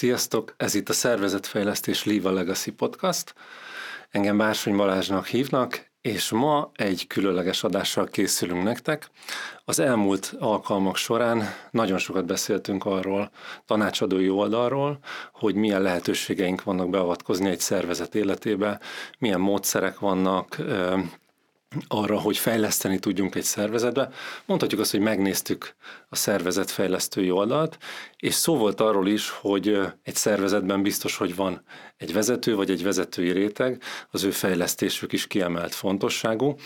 Sziasztok! Ez itt a Szervezetfejlesztés Liva Legacy Podcast. Engem Bársony Balázsnak hívnak, és ma egy különleges adással készülünk nektek. Az elmúlt alkalmak során nagyon sokat beszéltünk arról, tanácsadói oldalról, hogy milyen lehetőségeink vannak beavatkozni egy szervezet életébe, milyen módszerek vannak, arra, hogy fejleszteni tudjunk egy szervezetbe. Mondhatjuk azt, hogy megnéztük a szervezet fejlesztői oldalt, és szó volt arról is, hogy egy szervezetben biztos, hogy van egy vezető vagy egy vezetői réteg, az ő fejlesztésük is kiemelt fontosságú.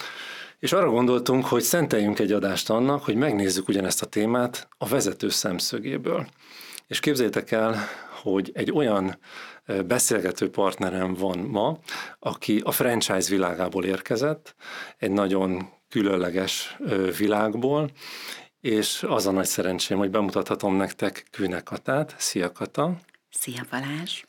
És arra gondoltunk, hogy szenteljünk egy adást annak, hogy megnézzük ugyanezt a témát a vezető szemszögéből. És képzeljétek el, hogy egy olyan beszélgető partnerem van ma, aki a franchise világából érkezett, egy nagyon különleges világból, és az a nagy szerencsém, hogy bemutathatom nektek Küne Katát. Szia Kata! Szia Balázs!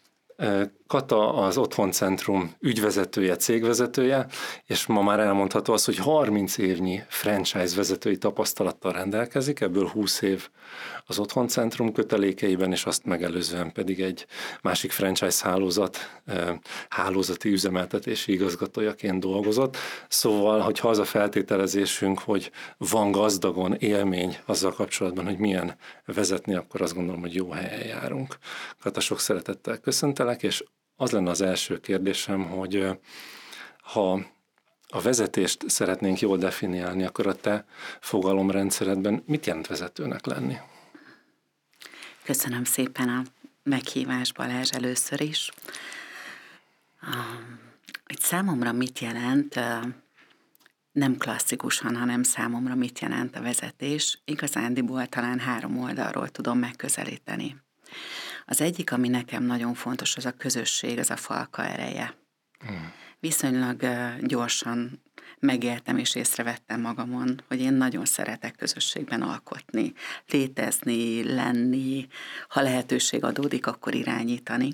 Kata az Otthoncentrum ügyvezetője, cégvezetője, és ma már elmondható az, hogy 30 évnyi franchise vezetői tapasztalattal rendelkezik, ebből 20 év az Otthoncentrum kötelékeiben, és azt megelőzően pedig egy másik franchise hálózat, hálózati üzemeltetési igazgatójaként dolgozott. Szóval, hogyha az a feltételezésünk, hogy van gazdagon élmény azzal kapcsolatban, hogy milyen vezetni, akkor azt gondolom, hogy jó helyen járunk. Kata, sok szeretettel köszöntelek, és az lenne az első kérdésem, hogy ha a vezetést szeretnénk jól definiálni, akkor a te fogalomrendszeredben mit jelent vezetőnek lenni? Köszönöm szépen a meghívás Balázs először is. Egy számomra mit jelent, nem klasszikusan, hanem számomra mit jelent a vezetés, igazándiból talán három oldalról tudom megközelíteni. Az egyik, ami nekem nagyon fontos, az a közösség, az a falka ereje. Mm. Viszonylag gyorsan megéltem és észrevettem magamon, hogy én nagyon szeretek közösségben alkotni, létezni, lenni, ha lehetőség adódik, akkor irányítani.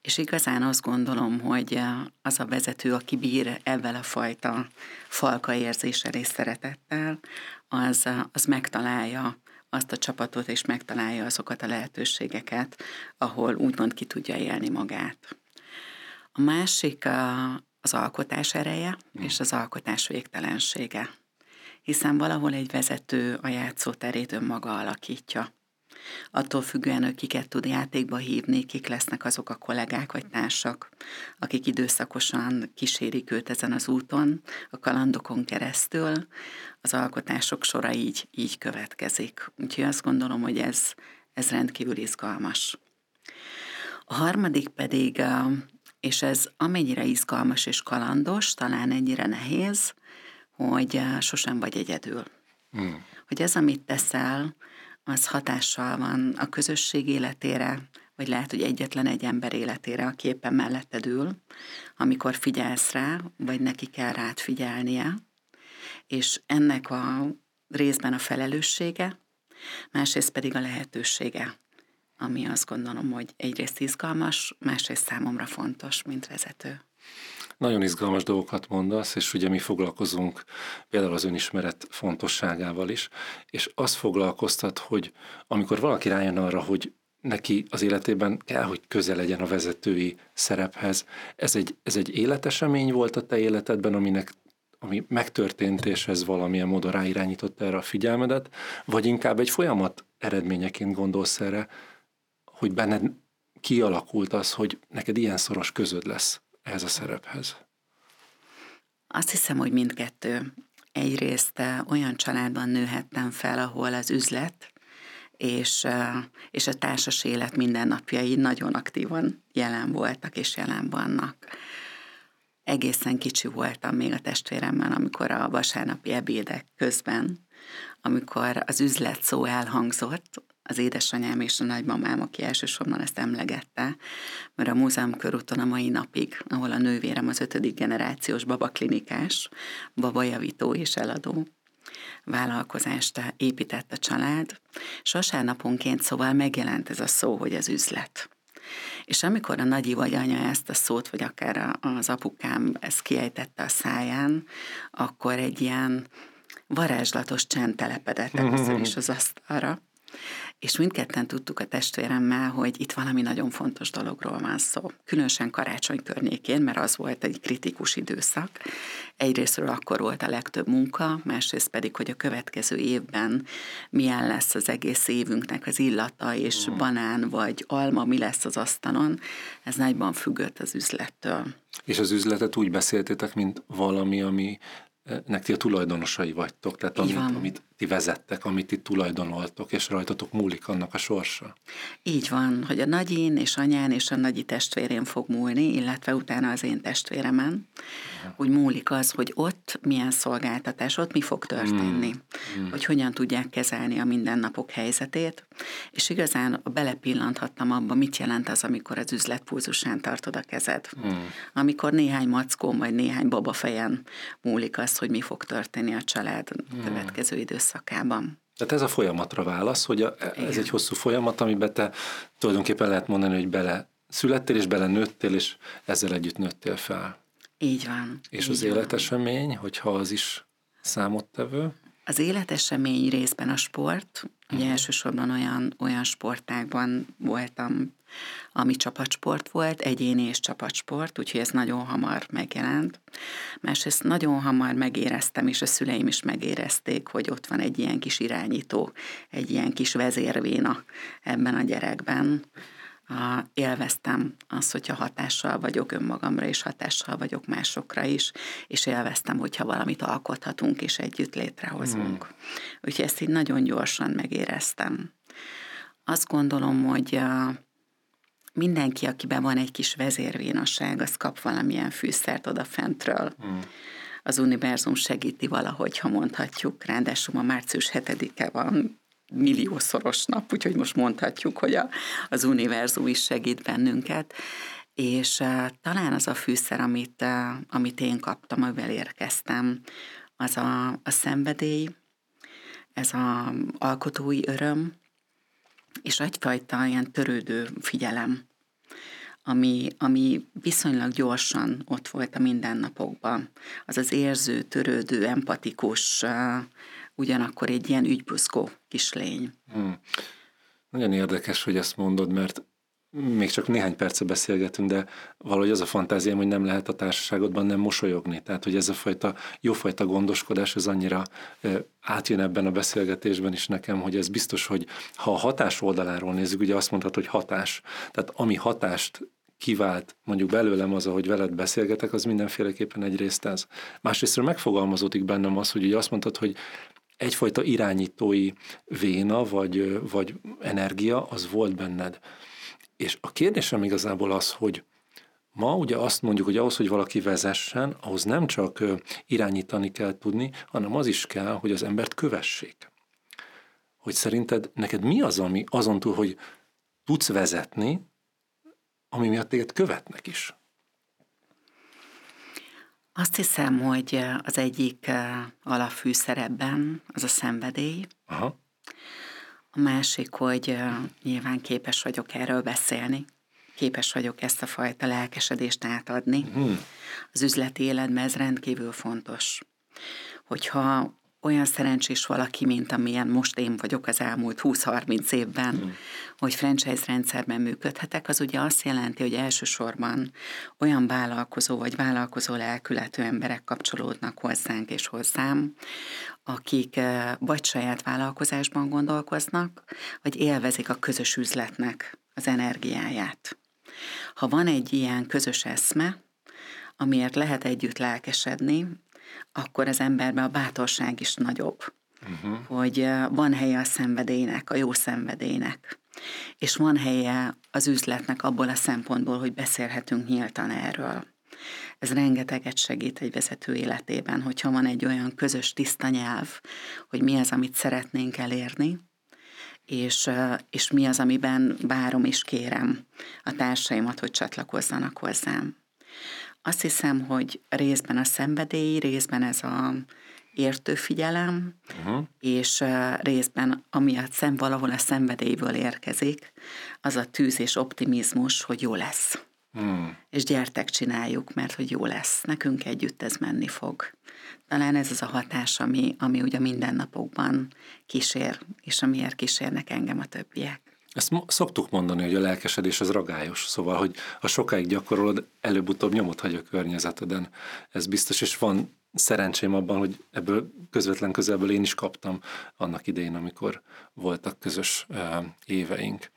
És igazán azt gondolom, hogy az a vezető, aki bír ebben a fajta falka érzéssel és szeretettel, az, az megtalálja azt a csapatot, és megtalálja azokat a lehetőségeket, ahol úgymond ki tudja élni magát. A másik a, az alkotás ereje mm. és az alkotás végtelensége. Hiszen valahol egy vezető a játszóterét önmaga alakítja. Attól függően, hogy kiket tud játékba hívni, kik lesznek azok a kollégák vagy társak, akik időszakosan kísérik őt ezen az úton, a kalandokon keresztül, az alkotások sora így, így következik. Úgyhogy azt gondolom, hogy ez, ez rendkívül izgalmas. A harmadik pedig, és ez amennyire izgalmas és kalandos, talán ennyire nehéz, hogy sosem vagy egyedül. Hmm. Hogy ez, amit teszel, az hatással van a közösség életére, vagy lehet, hogy egyetlen egy ember életére, aki éppen melletted ül, amikor figyelsz rá, vagy neki kell rád figyelnie, és ennek a részben a felelőssége, másrészt pedig a lehetősége, ami azt gondolom, hogy egyrészt izgalmas, másrészt számomra fontos, mint vezető. Nagyon izgalmas dolgokat mondasz, és ugye mi foglalkozunk például az önismeret fontosságával is, és azt foglalkoztat, hogy amikor valaki rájön arra, hogy neki az életében kell, hogy közel legyen a vezetői szerephez. Ez egy, ez egy életesemény volt a te életedben, aminek ami megtörtént, és ez valamilyen módon ráirányította erre a figyelmedet, vagy inkább egy folyamat eredményeként gondolsz erre, hogy benned kialakult az, hogy neked ilyen szoros közöd lesz ehhez a szerephez? Azt hiszem, hogy mindkettő. Egyrészt eh, olyan családban nőhettem fel, ahol az üzlet és, eh, és a társas élet mindennapjai nagyon aktívan jelen voltak és jelen vannak. Egészen kicsi voltam még a testvéremmel, amikor a vasárnapi ebédek közben, amikor az üzlet szó elhangzott, az édesanyám és a nagymamám, aki elsősorban ezt emlegette, mert a múzeum körúton a mai napig, ahol a nővérem az ötödik generációs babaklinikás, babajavító és eladó, vállalkozást épített a család, és vasárnaponként szóval megjelent ez a szó, hogy az üzlet. És amikor a nagyi vagy anya ezt a szót, vagy akár az apukám ezt kiejtette a száján, akkor egy ilyen varázslatos csend telepedett először is az asztalra, és mindketten tudtuk a testvéremmel, hogy itt valami nagyon fontos dologról van szó. Különösen karácsony környékén, mert az volt egy kritikus időszak. Egyrésztről akkor volt a legtöbb munka, másrészt pedig, hogy a következő évben milyen lesz az egész évünknek az illata, és mm. banán vagy alma, mi lesz az asztalon. Ez nagyban függött az üzlettől. És az üzletet úgy beszéltétek, mint valami, ami nek ti a tulajdonosai vagytok, tehát amit, amit ti vezettek, amit ti tulajdonoltok, és rajtatok múlik annak a sorsa. Így van, hogy a nagyén és anyán és a nagyi testvérén fog múlni, illetve utána az én testvéremen. Ja. Úgy múlik az, hogy ott milyen szolgáltatás, ott mi fog történni, mm. Hogy hogyan tudják kezelni a mindennapok helyzetét, és igazán belepillanthattam abba, mit jelent az, amikor az üzlet pulzusán tartod a kezed. Mm. Amikor néhány mackó vagy néhány babafejen múlik az, hogy mi fog történni a család mm. következő időszak időszakában. Tehát ez a folyamatra válasz, hogy a, ez Igen. egy hosszú folyamat, amiben te tulajdonképpen lehet mondani, hogy bele születtél, és bele nőttél, és ezzel együtt nőttél fel. Így van. És így az van. életesemény, hogyha az is számottevő? Az életesemény részben a sport, ugye uh-huh. elsősorban olyan, olyan sportákban voltam, ami csapatsport volt, egyéni és csapatsport, úgyhogy ez nagyon hamar megjelent. Másrészt nagyon hamar megéreztem, és a szüleim is megérezték, hogy ott van egy ilyen kis irányító, egy ilyen kis vezérvéna ebben a gyerekben. élveztem azt, hogyha hatással vagyok önmagamra, és hatással vagyok másokra is, és élveztem, hogyha valamit alkothatunk, és együtt létrehozunk. Mm. Úgyhogy ezt így nagyon gyorsan megéreztem. Azt gondolom, hogy mindenki, akiben van egy kis vezérvénasság, az kap valamilyen fűszert odafentről. Mm. Az univerzum segíti valahogy, ha mondhatjuk. Ráadásul a március 7-e van milliószoros nap, úgyhogy most mondhatjuk, hogy a, az univerzum is segít bennünket. És uh, talán az a fűszer, amit, uh, amit én kaptam, amivel érkeztem, az a, a szenvedély, ez a alkotói öröm, és egyfajta ilyen törődő figyelem, ami, ami viszonylag gyorsan ott volt a mindennapokban. Az az érző, törődő, empatikus, ugyanakkor egy ilyen ügybuszkó kislény. Hmm. Nagyon érdekes, hogy ezt mondod, mert még csak néhány perce beszélgetünk, de valahogy az a fantáziám, hogy nem lehet a társaságodban nem mosolyogni. Tehát, hogy ez a fajta jófajta gondoskodás, ez annyira átjön ebben a beszélgetésben is nekem, hogy ez biztos, hogy ha a hatás oldaláról nézzük, ugye azt mondhatod, hogy hatás. Tehát ami hatást kivált mondjuk belőlem az, ahogy veled beszélgetek, az mindenféleképpen egyrészt ez. Másrészt megfogalmazódik bennem az, hogy ugye azt mondtad, hogy egyfajta irányítói véna vagy, vagy energia az volt benned. És a kérdésem igazából az, hogy ma ugye azt mondjuk, hogy ahhoz, hogy valaki vezessen, ahhoz nem csak irányítani kell tudni, hanem az is kell, hogy az embert kövessék. Hogy szerinted neked mi az, ami azon túl, hogy tudsz vezetni, ami miatt téged követnek is? Azt hiszem, hogy az egyik alapfűszerebben az a szenvedély. Aha. A másik, hogy nyilván képes vagyok erről beszélni, képes vagyok ezt a fajta lelkesedést átadni. Hmm. Az üzleti életben ez rendkívül fontos. Hogyha olyan szerencsés valaki, mint amilyen most én vagyok az elmúlt 20-30 évben, mm. hogy franchise rendszerben működhetek, az ugye azt jelenti, hogy elsősorban olyan vállalkozó vagy vállalkozó lelkületű emberek kapcsolódnak hozzánk és hozzám, akik eh, vagy saját vállalkozásban gondolkoznak, vagy élvezik a közös üzletnek az energiáját. Ha van egy ilyen közös eszme, amiért lehet együtt lelkesedni, akkor az emberben a bátorság is nagyobb. Uh-huh. Hogy van helye a szenvedélynek, a jó szenvedélynek. És van helye az üzletnek abból a szempontból, hogy beszélhetünk nyíltan erről. Ez rengeteget segít egy vezető életében, hogyha van egy olyan közös tiszta nyelv, hogy mi az, amit szeretnénk elérni, és, és mi az, amiben várom és kérem a társaimat, hogy csatlakozzanak hozzám. Azt hiszem, hogy részben a szenvedély, részben ez a értő figyelem, uh-huh. és részben, ami a szem valahol a szenvedélyből érkezik, az a tűz és optimizmus, hogy jó lesz. Hmm. És gyertek, csináljuk, mert hogy jó lesz. Nekünk együtt ez menni fog. Talán ez az a hatás, ami, ami ugye mindennapokban kísér, és amiért kísérnek engem a többiek. Ezt szoktuk mondani, hogy a lelkesedés az ragályos, szóval, hogy ha sokáig gyakorolod, előbb-utóbb nyomot hagy a környezeteden. Ez biztos, és van szerencsém abban, hogy ebből közvetlen közelből én is kaptam annak idején, amikor voltak közös éveink.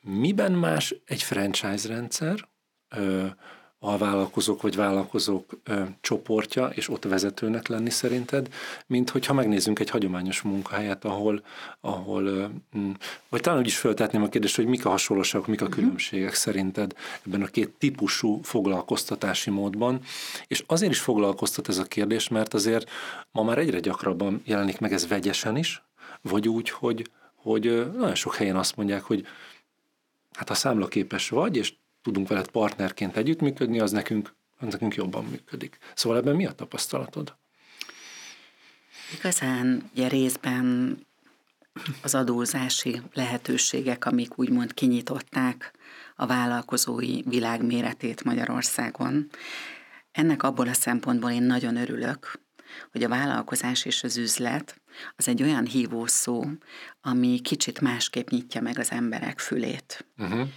Miben más egy franchise rendszer, alvállalkozók vagy vállalkozók ö, csoportja, és ott vezetőnek lenni szerinted, mint hogyha megnézzünk egy hagyományos munkahelyet, ahol, ahol ö, vagy talán úgy is föltetném a kérdést, hogy mik a hasonlóságok, mik a mhm. különbségek szerinted ebben a két típusú foglalkoztatási módban, és azért is foglalkoztat ez a kérdés, mert azért ma már egyre gyakrabban jelenik meg ez vegyesen is, vagy úgy, hogy, hogy nagyon sok helyen azt mondják, hogy hát ha számlaképes vagy, és tudunk veled partnerként együttműködni, az nekünk, az nekünk jobban működik. Szóval ebben mi a tapasztalatod? Igazán ugye részben az adózási lehetőségek, amik úgymond kinyitották a vállalkozói világméretét Magyarországon. Ennek abból a szempontból én nagyon örülök, hogy a vállalkozás és az üzlet az egy olyan hívószó, ami kicsit másképp nyitja meg az emberek fülét. Uh-huh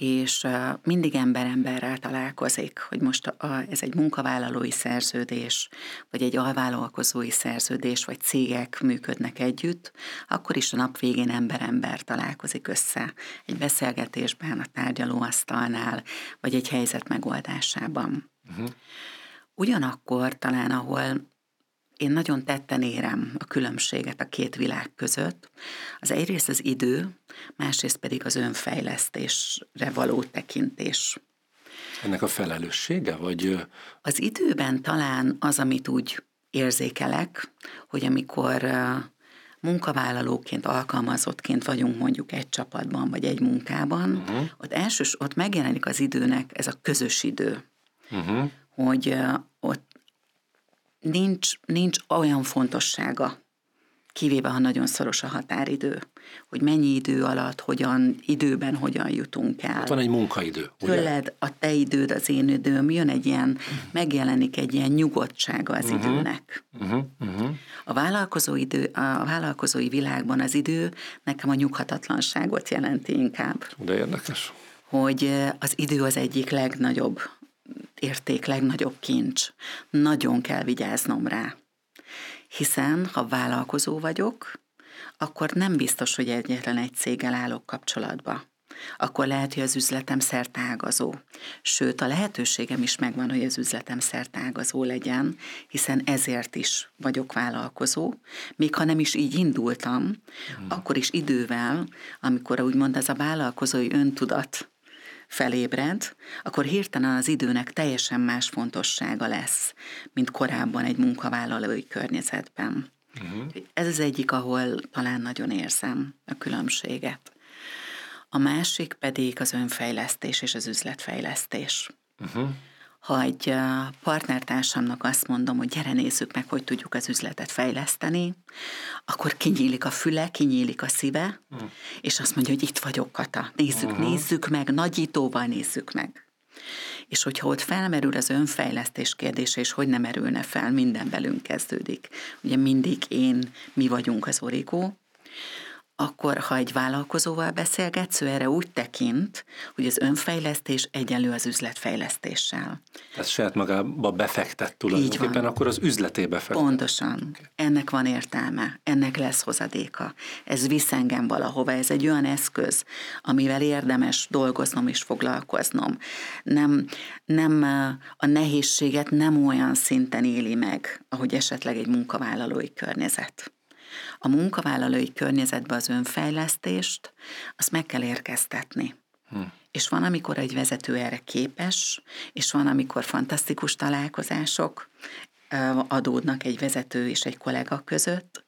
és mindig ember-emberrel találkozik, hogy most a, ez egy munkavállalói szerződés, vagy egy alvállalkozói szerződés, vagy cégek működnek együtt, akkor is a nap végén ember-ember találkozik össze egy beszélgetésben, a tárgyalóasztalnál, vagy egy helyzet megoldásában. Uh-huh. Ugyanakkor talán, ahol én nagyon tetten érem a különbséget a két világ között. Az egyrészt az idő, másrészt pedig az önfejlesztésre való tekintés. Ennek a felelőssége, vagy? Az időben talán az, amit úgy érzékelek, hogy amikor munkavállalóként, alkalmazottként vagyunk mondjuk egy csapatban, vagy egy munkában, uh-huh. ott elsős, ott megjelenik az időnek ez a közös idő. Uh-huh. Hogy nincs, nincs olyan fontossága, kivéve ha nagyon szoros a határidő, hogy mennyi idő alatt, hogyan, időben hogyan jutunk el. Ott van egy munkaidő. Tőled, a te időd, az én időm, jön egy ilyen, megjelenik egy ilyen nyugodtsága az uh-huh. időnek. Uh-huh. Uh-huh. A, vállalkozó idő, a vállalkozói világban az idő nekem a nyughatatlanságot jelenti inkább. De érdekes. Hogy az idő az egyik legnagyobb érték, legnagyobb kincs. Nagyon kell vigyáznom rá. Hiszen, ha vállalkozó vagyok, akkor nem biztos, hogy egyetlen egy céggel állok kapcsolatba. Akkor lehet, hogy az üzletem szertágazó. Sőt, a lehetőségem is megvan, hogy az üzletem szertágazó legyen, hiszen ezért is vagyok vállalkozó. Még ha nem is így indultam, hmm. akkor is idővel, amikor úgymond ez a vállalkozói öntudat felébred, akkor hirtelen az időnek teljesen más fontossága lesz, mint korábban egy munkavállalói környezetben. Uh-huh. Ez az egyik, ahol talán nagyon érzem a különbséget. A másik pedig az önfejlesztés és az üzletfejlesztés. Uh-huh ha egy partnertársamnak azt mondom, hogy gyere nézzük meg, hogy tudjuk az üzletet fejleszteni, akkor kinyílik a füle, kinyílik a szíve, mm. és azt mondja, hogy itt vagyok, Kata, nézzük, uh-huh. nézzük meg, nagyítóval nézzük meg. És hogyha ott felmerül az önfejlesztés kérdése, és hogy nem merülne fel, minden velünk kezdődik. Ugye mindig én, mi vagyunk az origó, akkor ha egy vállalkozóval beszélgetsz, ő erre úgy tekint, hogy az önfejlesztés egyenlő az üzletfejlesztéssel. Tehát saját magába befektet tulajdonképpen, akkor az üzletébe fektet. Pontosan. Okay. Ennek van értelme, ennek lesz hozadéka. Ez visz engem valahova, ez egy olyan eszköz, amivel érdemes dolgoznom és foglalkoznom. Nem, nem a nehézséget nem olyan szinten éli meg, ahogy esetleg egy munkavállalói környezet a munkavállalói környezetbe az önfejlesztést, azt meg kell érkeztetni. Hm. És van, amikor egy vezető erre képes, és van, amikor fantasztikus találkozások adódnak egy vezető és egy kollega között,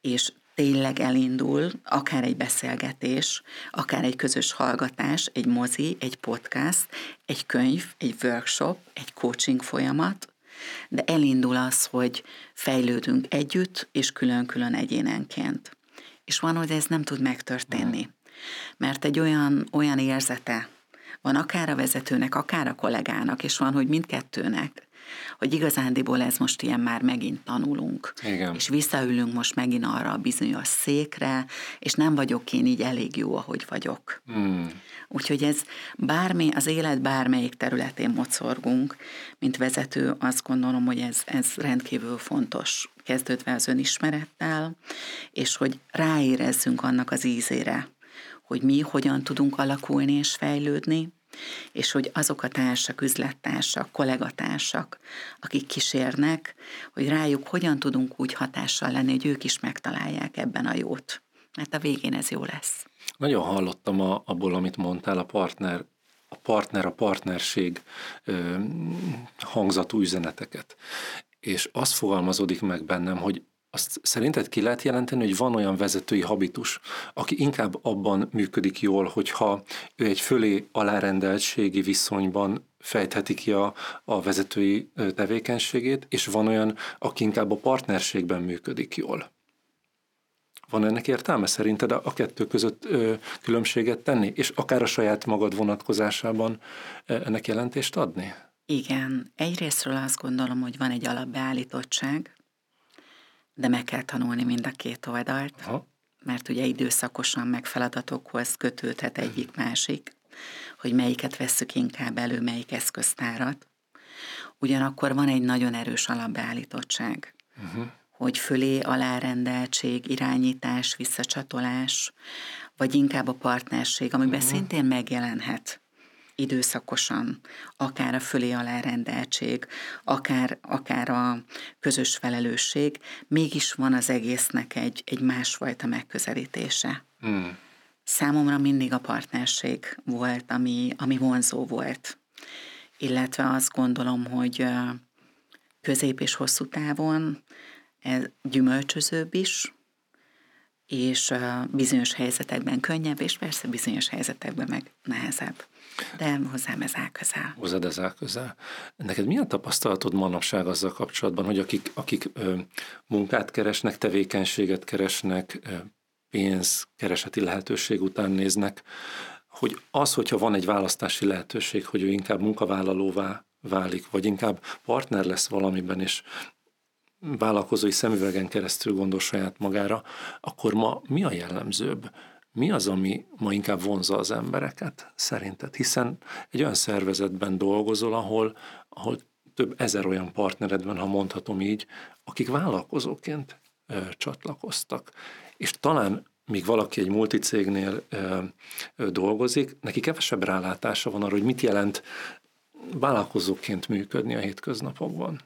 és tényleg elindul akár egy beszélgetés, akár egy közös hallgatás, egy mozi, egy podcast, egy könyv, egy workshop, egy coaching folyamat, de elindul az, hogy fejlődünk együtt, és külön-külön egyénenként. És van, hogy ez nem tud megtörténni. Mert egy olyan, olyan érzete Van akár a vezetőnek, akár a kollégának, és van, hogy mindkettőnek hogy igazándiból ez most ilyen már megint tanulunk. Igen. És visszaülünk most megint arra a bizonyos székre, és nem vagyok én így elég jó, ahogy vagyok. Mm. Úgyhogy ez bármi, az élet bármelyik területén mocorgunk, mint vezető, azt gondolom, hogy ez, ez rendkívül fontos, kezdődve az önismerettel, és hogy ráérezzünk annak az ízére, hogy mi hogyan tudunk alakulni és fejlődni, és hogy azok a társak, üzlettársak, kollégatársak, akik kísérnek, hogy rájuk hogyan tudunk úgy hatással lenni, hogy ők is megtalálják ebben a jót. Mert a végén ez jó lesz. Nagyon hallottam a, abból, amit mondtál, a partner, a partner, a partnerség ö, hangzatú üzeneteket. És az fogalmazódik meg bennem, hogy azt szerinted ki lehet jelenteni, hogy van olyan vezetői habitus, aki inkább abban működik jól, hogyha ő egy fölé alárendeltségi viszonyban fejtheti ki a, a vezetői tevékenységét, és van olyan, aki inkább a partnerségben működik jól. Van ennek értelme szerinted a, kettő között ö, különbséget tenni, és akár a saját magad vonatkozásában ennek jelentést adni? Igen, egyrésztről azt gondolom, hogy van egy alapbeállítottság, de meg kell tanulni mind a két oldalt, Aha. mert ugye időszakosan meg feladatokhoz kötődhet egyik másik, hogy melyiket vesszük inkább elő, melyik eszköztárat. Ugyanakkor van egy nagyon erős alapbeállítottság, uh-huh. hogy fölé alárendeltség, irányítás, visszacsatolás, vagy inkább a partnerség, amiben uh-huh. szintén megjelenhet időszakosan, akár a fölé alárendeltség, akár, akár a közös felelősség, mégis van az egésznek egy, egy másfajta megközelítése. Hmm. Számomra mindig a partnerség volt, ami, ami vonzó volt. Illetve azt gondolom, hogy közép és hosszú távon ez gyümölcsözőbb is, és bizonyos helyzetekben könnyebb, és persze bizonyos helyzetekben meg nehezebb. De hozzám ez áll közel. Hozzád ez áll közel. Neked milyen tapasztalatod manapság azzal kapcsolatban, hogy akik, akik ö, munkát keresnek, tevékenységet keresnek, ö, pénzkereseti lehetőség után néznek, hogy az, hogyha van egy választási lehetőség, hogy ő inkább munkavállalóvá válik, vagy inkább partner lesz valamiben, és vállalkozói szemüvegen keresztül gondol saját magára, akkor ma mi a jellemzőbb? Mi az, ami ma inkább vonza az embereket szerinted? Hiszen egy olyan szervezetben dolgozol, ahol, ahol több ezer olyan partnered van, ha mondhatom így, akik vállalkozóként ö, csatlakoztak. És talán míg valaki egy multicégnél ö, ö, dolgozik, neki kevesebb rálátása van arra, hogy mit jelent vállalkozóként működni a hétköznapokban.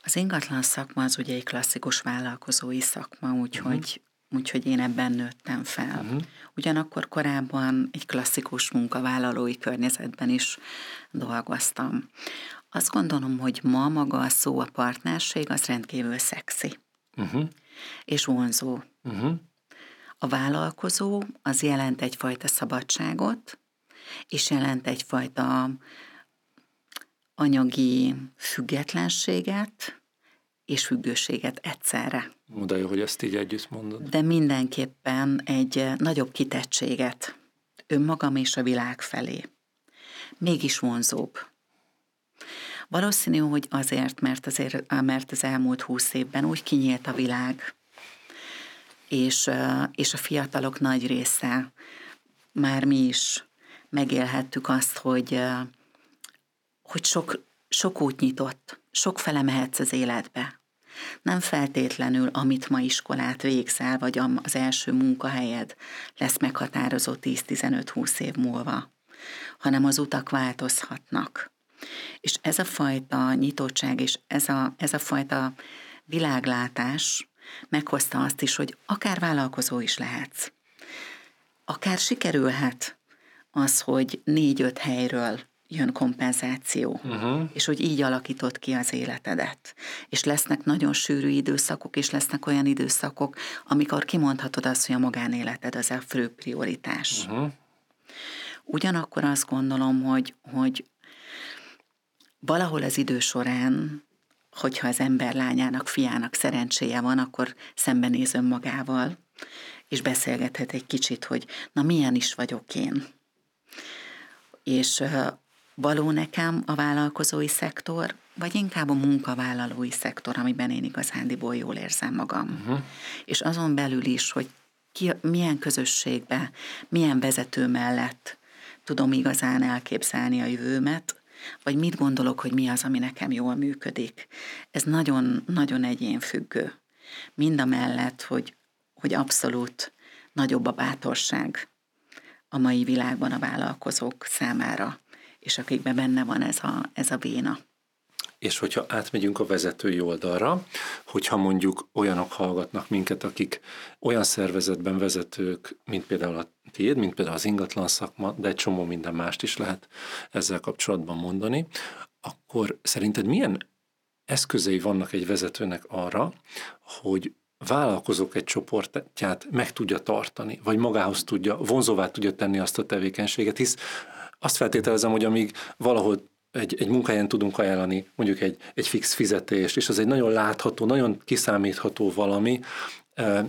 Az ingatlan szakma az ugye egy klasszikus vállalkozói szakma, úgyhogy uh-huh. Úgyhogy én ebben nőttem fel. Uh-huh. Ugyanakkor korábban egy klasszikus munkavállalói környezetben is dolgoztam. Azt gondolom, hogy ma maga a szó a partnerség az rendkívül szexi. Uh-huh. És vonzó. Uh-huh. A vállalkozó az jelent egyfajta szabadságot, és jelent egyfajta anyagi függetlenséget, és függőséget egyszerre. De jó, hogy ezt így együtt mondod. De mindenképpen egy eh, nagyobb kitettséget önmagam és a világ felé. Mégis vonzóbb. Valószínű, hogy azért, mert, azért, eh, mert az elmúlt húsz évben úgy kinyílt a világ, és, eh, és a fiatalok nagy része, már mi is megélhettük azt, hogy, hogy sok, sok út nyitott, sok fele mehetsz az életbe. Nem feltétlenül, amit ma iskolát végzel, vagy az első munkahelyed lesz meghatározó 10-15-20 év múlva, hanem az utak változhatnak. És ez a fajta nyitottság, és ez a, ez a fajta világlátás meghozta azt is, hogy akár vállalkozó is lehetsz. Akár sikerülhet az, hogy négy-öt helyről jön kompenzáció, uh-huh. és hogy így alakított ki az életedet. És lesznek nagyon sűrű időszakok, és lesznek olyan időszakok, amikor kimondhatod azt, hogy a magánéleted az a fő prioritás. Uh-huh. Ugyanakkor azt gondolom, hogy, hogy valahol az idő során, hogyha az ember lányának, fiának szerencséje van, akkor szembenéz önmagával, és beszélgethet egy kicsit, hogy na milyen is vagyok én És való nekem a vállalkozói szektor, vagy inkább a munkavállalói szektor, amiben én igazándiból jól érzem magam. Uh-huh. És azon belül is, hogy ki, milyen közösségbe, milyen vezető mellett tudom igazán elképzelni a jövőmet, vagy mit gondolok, hogy mi az, ami nekem jól működik. Ez nagyon-nagyon egyénfüggő. Mind a mellett, hogy, hogy abszolút nagyobb a bátorság a mai világban a vállalkozók számára, és akikben benne van ez a, ez a véna. És hogyha átmegyünk a vezetői oldalra, hogyha mondjuk olyanok hallgatnak minket, akik olyan szervezetben vezetők, mint például a tiéd, mint például az ingatlan szakma, de egy csomó minden mást is lehet ezzel kapcsolatban mondani, akkor szerinted milyen eszközei vannak egy vezetőnek arra, hogy vállalkozók egy csoportját meg tudja tartani, vagy magához tudja, vonzóvá tudja tenni azt a tevékenységet, hisz azt feltételezem, hogy amíg valahol egy, egy munkahelyen tudunk ajánlani mondjuk egy, egy fix fizetést, és az egy nagyon látható, nagyon kiszámítható valami,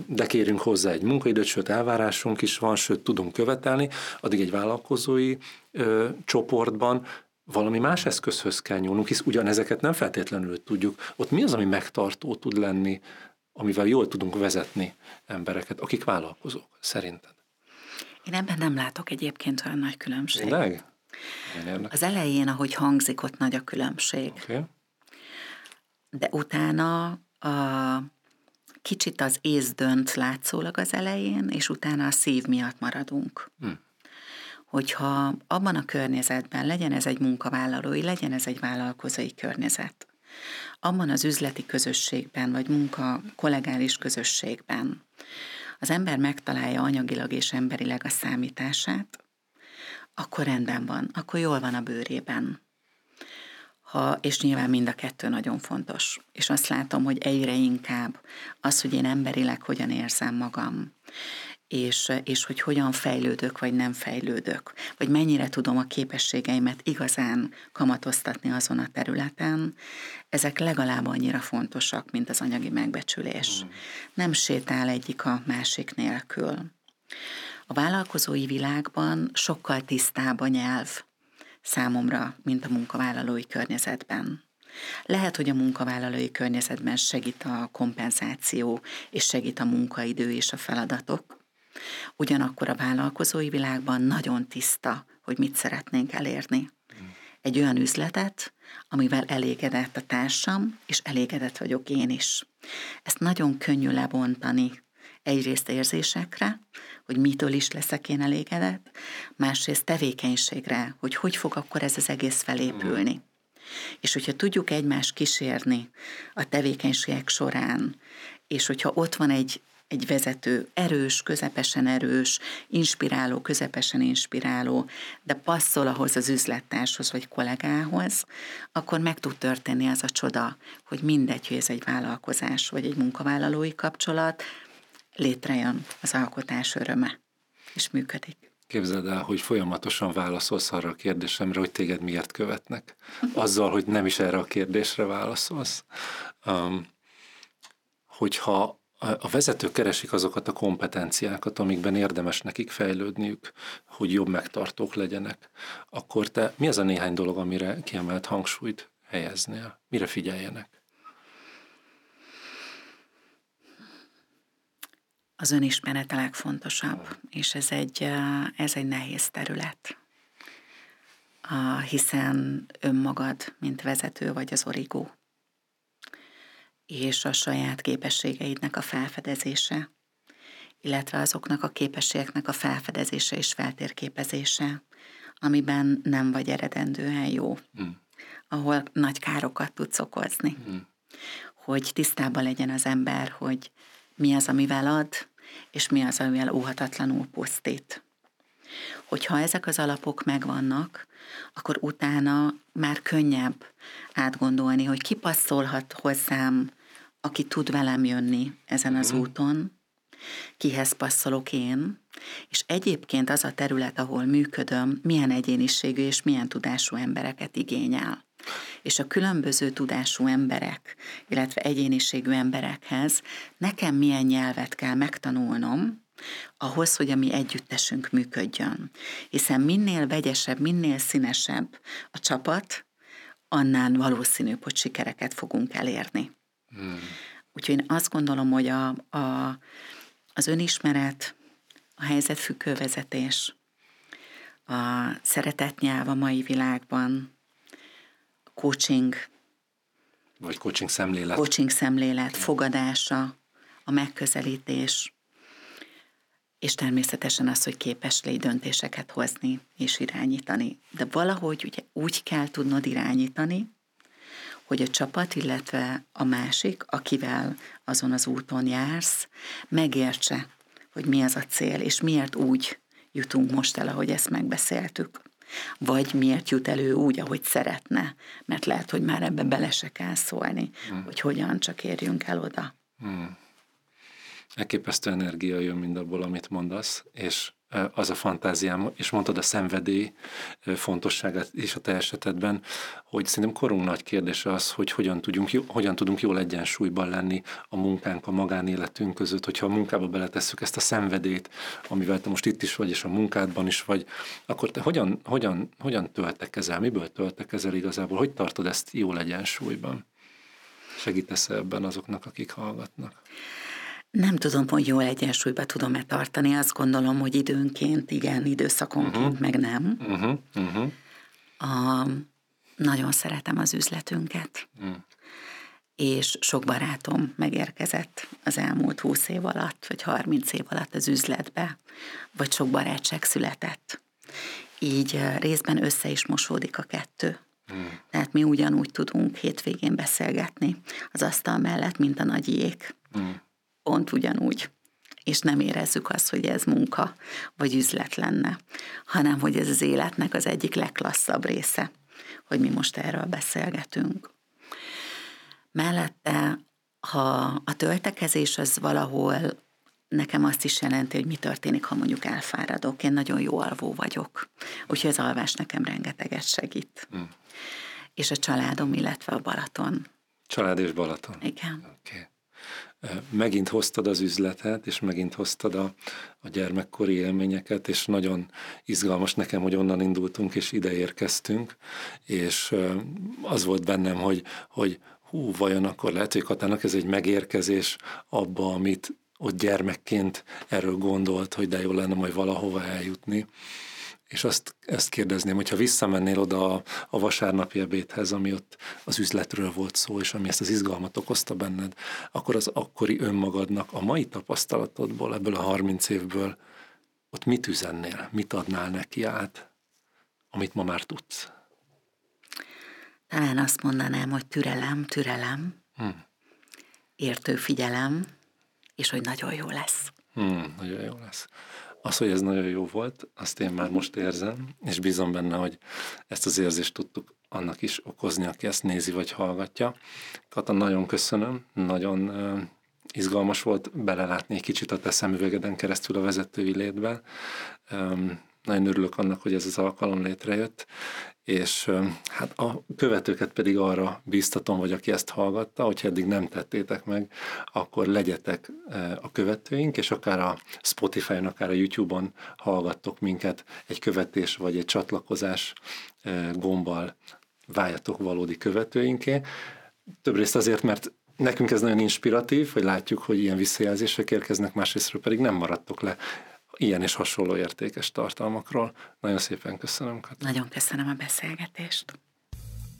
de kérünk hozzá egy munkaidőt, sőt elvárásunk is van, sőt tudunk követelni, addig egy vállalkozói ö, csoportban valami más eszközhöz kell nyúlnunk, hisz ugyanezeket nem feltétlenül tudjuk. Ott mi az, ami megtartó tud lenni, amivel jól tudunk vezetni embereket, akik vállalkozók, szerinted? Én ebben nem látok egyébként olyan nagy különbséget. Tényleg? Az elején, ahogy hangzik, ott nagy a különbség. Okay. De utána a kicsit az ész dönt látszólag az elején, és utána a szív miatt maradunk. Hmm. Hogyha abban a környezetben, legyen ez egy munkavállalói, legyen ez egy vállalkozói környezet, abban az üzleti közösségben, vagy munka kollegális közösségben az ember megtalálja anyagilag és emberileg a számítását, akkor rendben van, akkor jól van a bőrében. Ha, és nyilván mind a kettő nagyon fontos. És azt látom, hogy egyre inkább az, hogy én emberileg hogyan érzem magam, és, és hogy hogyan fejlődök, vagy nem fejlődök, vagy mennyire tudom a képességeimet igazán kamatoztatni azon a területen, ezek legalább annyira fontosak, mint az anyagi megbecsülés. Mm. Nem sétál egyik a másik nélkül. A vállalkozói világban sokkal tisztább a nyelv számomra, mint a munkavállalói környezetben. Lehet, hogy a munkavállalói környezetben segít a kompenzáció, és segít a munkaidő és a feladatok, Ugyanakkor a vállalkozói világban nagyon tiszta, hogy mit szeretnénk elérni. Egy olyan üzletet, amivel elégedett a társam, és elégedett vagyok én is. Ezt nagyon könnyű lebontani egyrészt érzésekre, hogy mitől is leszek én elégedett, másrészt tevékenységre, hogy hogy fog akkor ez az egész felépülni. És hogyha tudjuk egymást kísérni a tevékenységek során, és hogyha ott van egy egy vezető erős, közepesen erős, inspiráló, közepesen inspiráló, de passzol ahhoz az üzlettárshoz vagy kollégához, akkor meg tud történni az a csoda, hogy mindegy, hogy ez egy vállalkozás vagy egy munkavállalói kapcsolat, létrejön az alkotás öröme, és működik. Képzeld el, hogy folyamatosan válaszolsz arra a kérdésemre, hogy téged miért követnek. Azzal, hogy nem is erre a kérdésre válaszolsz. Um, hogyha a vezetők keresik azokat a kompetenciákat, amikben érdemes nekik fejlődniük, hogy jobb megtartók legyenek, akkor te mi az a néhány dolog, amire kiemelt hangsúlyt helyeznél? Mire figyeljenek? Az önismeret a legfontosabb, és ez egy, ez egy nehéz terület. Hiszen önmagad, mint vezető vagy az origó és a saját képességeidnek a felfedezése, illetve azoknak a képességeknek a felfedezése és feltérképezése, amiben nem vagy eredendően jó, mm. ahol nagy károkat tudsz okozni. Mm. Hogy tisztában legyen az ember, hogy mi az, amivel ad, és mi az, amivel óhatatlanul pusztít. Hogyha ezek az alapok megvannak, akkor utána már könnyebb átgondolni, hogy ki passzolhat hozzám aki tud velem jönni ezen az mm. úton, kihez passzolok én, és egyébként az a terület, ahol működöm, milyen egyéniségű és milyen tudású embereket igényel. És a különböző tudású emberek, illetve egyéniségű emberekhez nekem milyen nyelvet kell megtanulnom, ahhoz, hogy a mi együttesünk működjön. Hiszen minél vegyesebb, minél színesebb a csapat, annál valószínűbb, hogy sikereket fogunk elérni. Hmm. Úgyhogy én azt gondolom, hogy a, a, az önismeret, a helyzetfüggővezetés, a szeretetnyelv a mai világban, coaching, vagy coaching szemlélet. Coaching szemlélet, fogadása, a megközelítés, és természetesen az, hogy képes légy döntéseket hozni és irányítani. De valahogy ugye úgy kell tudnod irányítani, hogy a csapat, illetve a másik, akivel azon az úton jársz, megértse, hogy mi az a cél, és miért úgy jutunk most el, ahogy ezt megbeszéltük. Vagy miért jut elő úgy, ahogy szeretne, mert lehet, hogy már ebbe bele se kell szólni, hmm. hogy hogyan csak érjünk el oda. Hmm. Elképesztő energia jön mindabból, amit mondasz, és az a fantáziám, és mondtad a szenvedély fontosságát is a te esetedben, hogy szerintem korunk nagy kérdése az, hogy hogyan, tudjunk, hogyan tudunk jól egyensúlyban lenni a munkánk, a magánéletünk között, hogyha a munkába beletesszük ezt a szenvedét, amivel te most itt is vagy, és a munkádban is vagy, akkor te hogyan, hogyan, hogyan töltekezel, miből töltekezel igazából, hogy tartod ezt jól egyensúlyban? Segítesz ebben azoknak, akik hallgatnak? Nem tudom, hogy jól egyensúlyba tudom-e tartani, azt gondolom, hogy időnként igen, időszakonként uh-huh. meg nem. Uh-huh. Uh-huh. A, nagyon szeretem az üzletünket, uh-huh. és sok barátom megérkezett az elmúlt 20 év alatt, vagy 30 év alatt az üzletbe, vagy sok barátság született. Így részben össze is mosódik a kettő. Hmm. Tehát mi ugyanúgy tudunk hétvégén beszélgetni az asztal mellett, mint a nagyiék. Hmm pont ugyanúgy és nem érezzük azt, hogy ez munka vagy üzlet lenne, hanem hogy ez az életnek az egyik legklasszabb része, hogy mi most erről beszélgetünk. Mellette, ha a töltekezés az valahol nekem azt is jelenti, hogy mi történik, ha mondjuk elfáradok. Én nagyon jó alvó vagyok, úgyhogy az alvás nekem rengeteget segít. Mm. És a családom, illetve a Balaton. Család és Balaton. Igen. Okay megint hoztad az üzletet, és megint hoztad a, a gyermekkori élményeket, és nagyon izgalmas nekem, hogy onnan indultunk, és ide érkeztünk, és az volt bennem, hogy, hogy hú, vajon akkor lehet, hogy Katának ez egy megérkezés abba, amit ott gyermekként erről gondolt, hogy de jó lenne majd valahova eljutni és azt, ezt kérdezném, hogyha visszamennél oda a, a vasárnapi ebédhez, ami ott az üzletről volt szó, és ami ezt az izgalmat okozta benned, akkor az akkori önmagadnak a mai tapasztalatodból, ebből a 30 évből, ott mit üzennél, mit adnál neki át, amit ma már tudsz? Talán azt mondanám, hogy türelem, türelem, hmm. értő figyelem, és hogy nagyon jó lesz. Hmm, nagyon jó lesz. Az, hogy ez nagyon jó volt, azt én már most érzem, és bízom benne, hogy ezt az érzést tudtuk annak is okozni, aki ezt nézi vagy hallgatja. Kata, nagyon köszönöm, nagyon izgalmas volt belelátni egy kicsit a te szemüvegeden keresztül a vezetői létbe. Nagyon örülök annak, hogy ez az alkalom létrejött, és hát a követőket pedig arra bíztatom, vagy aki ezt hallgatta, hogyha eddig nem tettétek meg, akkor legyetek a követőink, és akár a Spotify-on, akár a YouTube-on hallgattok minket egy követés vagy egy csatlakozás gombbal váljatok valódi követőinké. Több részt azért, mert nekünk ez nagyon inspiratív, hogy látjuk, hogy ilyen visszajelzések érkeznek, másrésztről pedig nem maradtok le ilyen és hasonló értékes tartalmakról. Nagyon szépen köszönöm. Nagyon köszönöm a beszélgetést.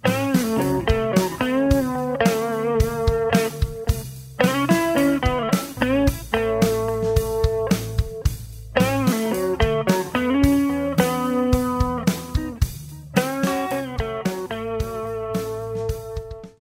thank you